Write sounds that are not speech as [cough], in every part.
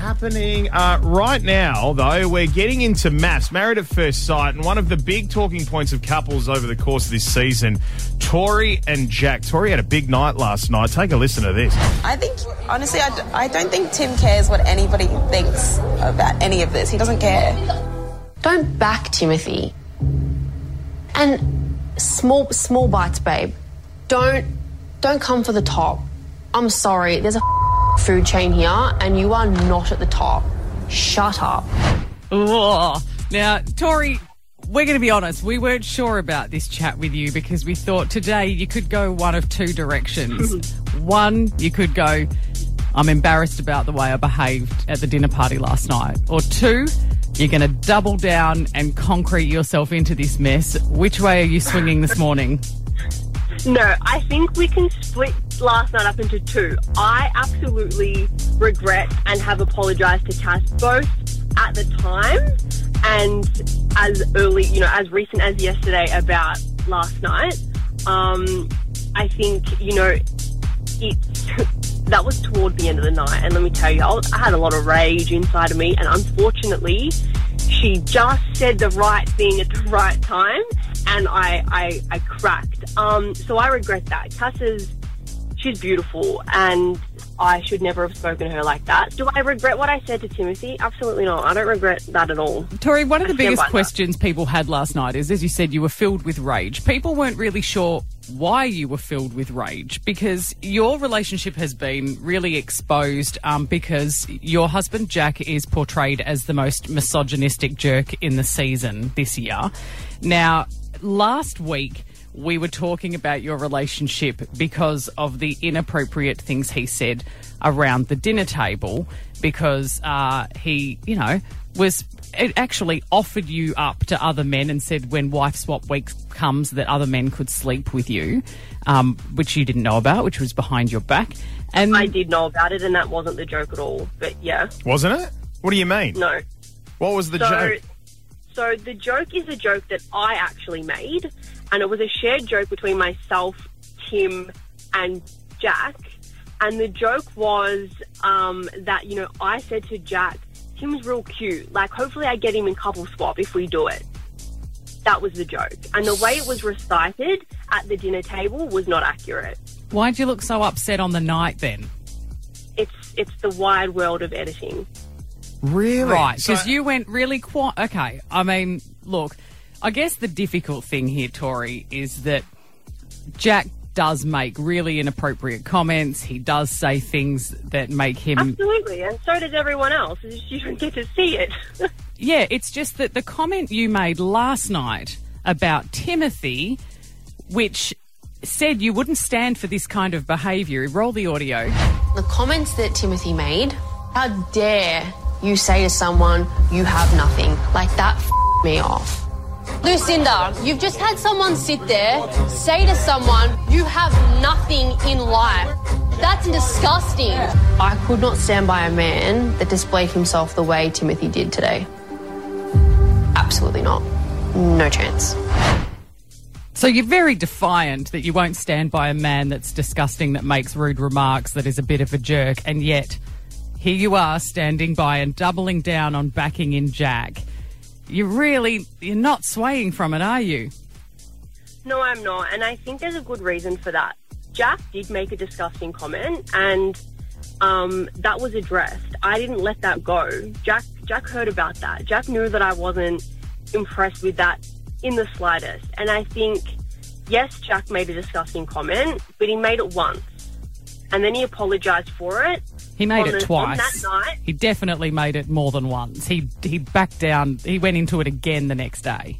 happening? Uh, right now, though, we're getting into MAFS, married at first sight, and one of the big talking points of couples over the course of this season, Tori and Jack. Tori had a big night last night. Take a listen to this. I think, honestly, I, d- I don't think Tim cares what anybody thinks about any of this. He doesn't care. Don't back Timothy. And small small bites, babe. Don't don't come for the top. I'm sorry. There's a food chain here, and you are not at the top. Shut up. Ugh. Now, Tori, we're going to be honest. We weren't sure about this chat with you because we thought today you could go one of two directions. [laughs] one, you could go, I'm embarrassed about the way I behaved at the dinner party last night. Or two, you're going to double down and concrete yourself into this mess. Which way are you swinging this morning? [laughs] No, I think we can split last night up into two. I absolutely regret and have apologised to Cass both at the time and as early, you know, as recent as yesterday about last night. Um, I think, you know, it [laughs] that was toward the end of the night, and let me tell you, I, was, I had a lot of rage inside of me, and unfortunately, she just said the right thing at the [laughs] right time, and I I, I cracked. Um, so I regret that. Cass is she's beautiful, and I should never have spoken to her like that. Do I regret what I said to Timothy? Absolutely not. I don't regret that at all. Tori, one of the biggest by that. questions people had last night is, as you said, you were filled with rage. People weren't really sure why you were filled with rage because your relationship has been really exposed um, because your husband Jack is portrayed as the most misogynistic jerk in the season this year. Now, last week we were talking about your relationship because of the inappropriate things he said around the dinner table because uh, he, you know, was it actually offered you up to other men and said when wife swap week comes that other men could sleep with you, um, which you didn't know about, which was behind your back. And I did know about it, and that wasn't the joke at all. But yeah, Wasn't it? What do you mean? no. What was the So, joke? So the joke is a joke that I actually made, and it was a shared joke between myself, Tim, and Jack. And the joke was um, that you know I said to Jack, "Tim's real cute. Like, hopefully, I get him in couple swap if we do it." That was the joke, and the way it was recited at the dinner table was not accurate. why'd you look so upset on the night then? It's it's the wide world of editing. Really? Right, So- because you went really quiet. Okay, I mean, look, I guess the difficult thing here, Tori, is that Jack does make really inappropriate comments. He does say things that make him. Absolutely, and so does everyone else. You don't get to see it. [laughs] Yeah, it's just that the comment you made last night about Timothy, which said you wouldn't stand for this kind of behaviour. Roll the audio. The comments that Timothy made, how dare you say to someone, you have nothing? Like that f- me off. Lucinda, you've just had someone sit there, say to someone, you have nothing in life. That's disgusting. I could not stand by a man that displayed himself the way Timothy did today. Absolutely not. No chance. So you're very defiant that you won't stand by a man that's disgusting, that makes rude remarks, that is a bit of a jerk, and yet here you are standing by and doubling down on backing in Jack. You really, you're not swaying from it, are you? No, I'm not, and I think there's a good reason for that. Jack did make a disgusting comment, and um, that was addressed. I didn't let that go. Jack Jack heard about that. Jack knew that I wasn't impressed with that in the slightest, and I think yes, Jack made a disgusting comment, but he made it once, and then he apologized for it. He made it the- twice. He definitely made it more than once. He he backed down. He went into it again the next day.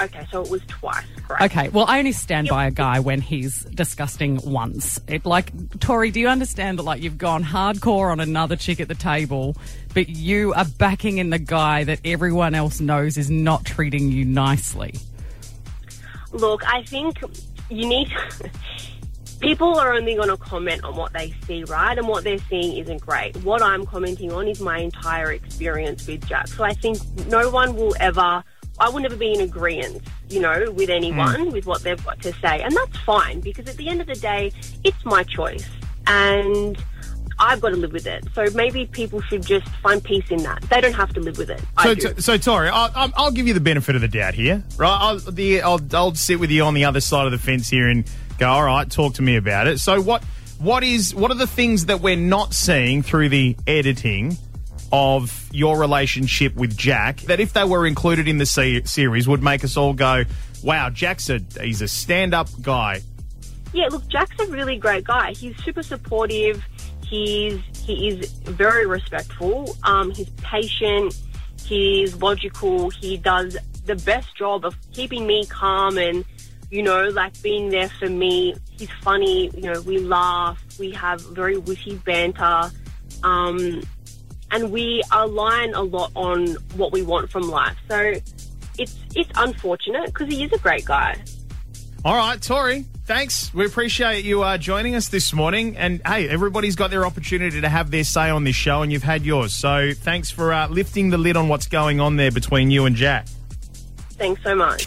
Okay, so it was twice, correct? Okay, well, I only stand by a guy when he's disgusting once. It like Tori, do you understand that like you've gone hardcore on another chick at the table, but you are backing in the guy that everyone else knows is not treating you nicely? Look, I think you need. [laughs] People are only going to comment on what they see, right? And what they're seeing isn't great. What I'm commenting on is my entire experience with Jack. So I think no one will ever, I will never be in agreement, you know, with anyone hmm. with what they've got to say. And that's fine because at the end of the day, it's my choice. And I've got to live with it. So maybe people should just find peace in that. They don't have to live with it. So, t- so Tori, I'll, I'll- I'll give you the benefit of the doubt here, right? I'll, the, I'll, I'll sit with you on the other side of the fence here and go, all right, talk to me about it. So, what, what is, what are the things that we're not seeing through the editing of your relationship with Jack that, if they were included in the se- series, would make us all go, wow, Jack's a, he's a stand-up guy. Yeah, look, Jack's a really great guy. He's super supportive. He's he is very respectful. Um, he's patient. He's logical. He does the best job of keeping me calm and you know like being there for me. He's funny. You know, we laugh. We have very witty banter. Um, and we align a lot on what we want from life. So it's it's unfortunate because he is a great guy. All right, Tori, thanks. We appreciate you uh, joining us this morning. And hey, everybody's got their opportunity to have their say on this show, and you've had yours. So thanks for uh, lifting the lid on what's going on there between you and Jack. Thanks so much.